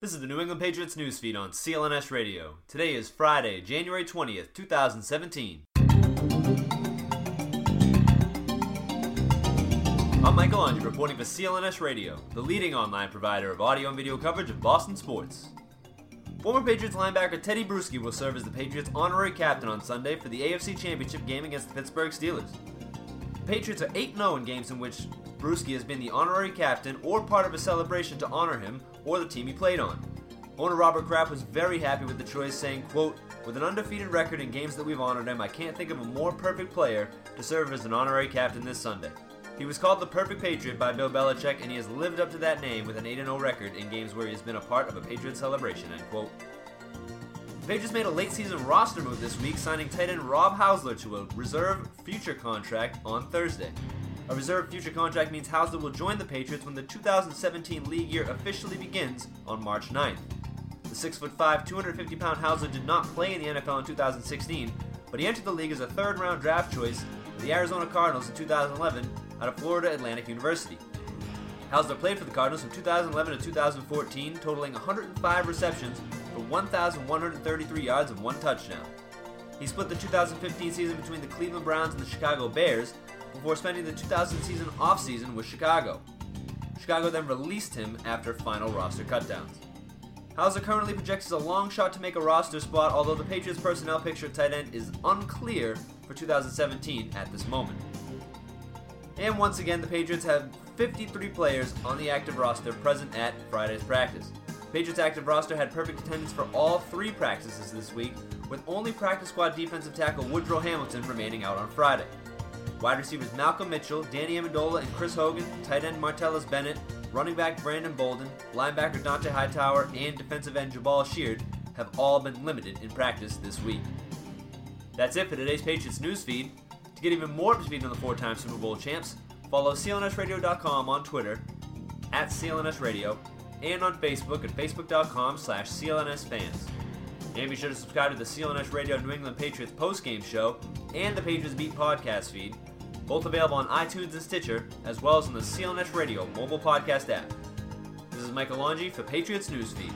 This is the New England Patriots newsfeed on CLNS Radio. Today is Friday, January 20th, 2017. I'm Michael Andre reporting for CLNS Radio, the leading online provider of audio and video coverage of Boston sports. Former Patriots linebacker Tedy Bruschi will serve as the Patriots' honorary captain on Sunday for the AFC Championship game against the Pittsburgh Steelers. The Patriots are 8 0 in games in which Bruschi has been the honorary captain or part of a celebration to honor him or the team he played on. Owner Robert Kraft was very happy with the choice, saying, quote, With an undefeated record in games that we've honored him, I can't think of a more perfect player to serve as an honorary captain this Sunday. He was called the perfect Patriot by Bill Belichick, and he has lived up to that name with an 8 0 record in games where he has been a part of a Patriot celebration. End quote. Patriots made a late season roster move this week, signing tight end Rob Housler to a reserve future contract on Thursday. A reserve future contract means Housler will join the Patriots when the 2017 league year officially begins on March 9th. The 6'5, 250 pound Housler did not play in the NFL in 2016, but he entered the league as a third round draft choice for the Arizona Cardinals in 2011 out of Florida Atlantic University. Housler played for the Cardinals from 2011 to 2014, totaling 105 receptions for 1,133 yards and one touchdown. He split the 2015 season between the Cleveland Browns and the Chicago Bears, before spending the 2000 season offseason with Chicago. Chicago then released him after final roster cutdowns. Housler currently projects as a long shot to make a roster spot, although the Patriots' personnel picture tight end is unclear for 2017 at this moment. And once again, the Patriots have 53 players on the active roster present at Friday's practice. Patriots active roster had perfect attendance for all three practices this week, with only practice squad defensive tackle Woodrow Hamilton remaining out on Friday. Wide receivers Malcolm Mitchell, Danny Amendola, and Chris Hogan, tight end Martellus Bennett, running back Brandon Bolden, linebacker Dont'a Hightower, and defensive end Jabaal Sheard have all been limited in practice this week. That's it for today's Patriots newsfeed. To get even more up to speed on the four-time Super Bowl champs, follow clnsradio.com on Twitter, at clnsradio, and on Facebook at facebook.com slash clnsfans. And be sure to subscribe to the CLNS Radio New England Patriots postgame show and the Patriots Beat podcast feed, both available on iTunes and Stitcher, as well as on the CLNS Radio mobile podcast app. This is Michael Longi for Patriots Newsfeed.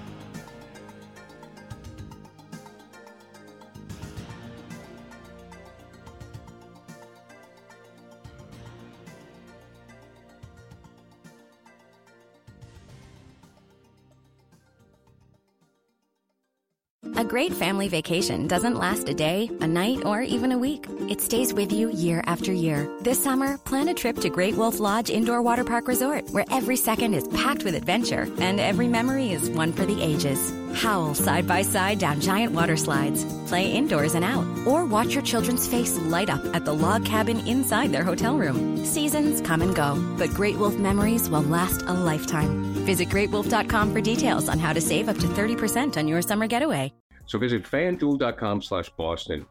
A great family vacation doesn't last a day, a night, or even a week. It stays with you year after year. This summer, plan a trip to Great Wolf Lodge Indoor Water Park Resort, where every second is packed with adventure and every memory is one for the ages. Howl side by side down giant water slides, play indoors and out, or watch your children's face light up at the log cabin inside their hotel room. Seasons come and go, but Great Wolf memories will last a lifetime. Visit greatwolf.com for details on how to save up to 30% on your summer getaway. So visit fanduel.com slash Boston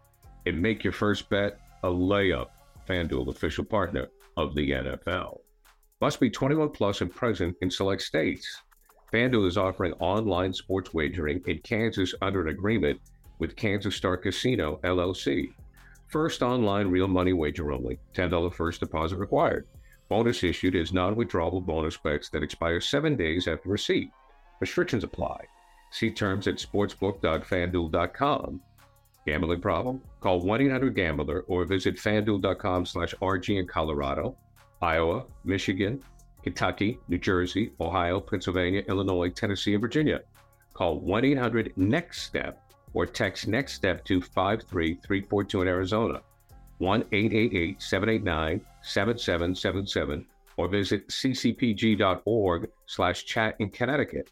and make your first bet a layup. FanDuel, official partner of the NFL. Must be 21 plus and present in select states. FanDuel is offering online sports wagering in Kansas under an agreement with Kansas Star Casino, LLC. First online real money wager only. $10 first deposit required. Bonus issued is non withdrawable bonus bets that expire seven days after receipt. Restrictions apply. See terms at sportsbook.fanduel.com. Gambling problem? Call 1-800-GAMBLER or visit fanduel.com slash RG in Colorado, Iowa, Michigan, Kentucky, New Jersey, Ohio, Pennsylvania, Illinois, Tennessee, and Virginia. Call 1-800-NEXT-STEP or text NEXT STEP to 53342 in Arizona, 1-888-789-7777 or visit ccpg.org slash chat in Connecticut.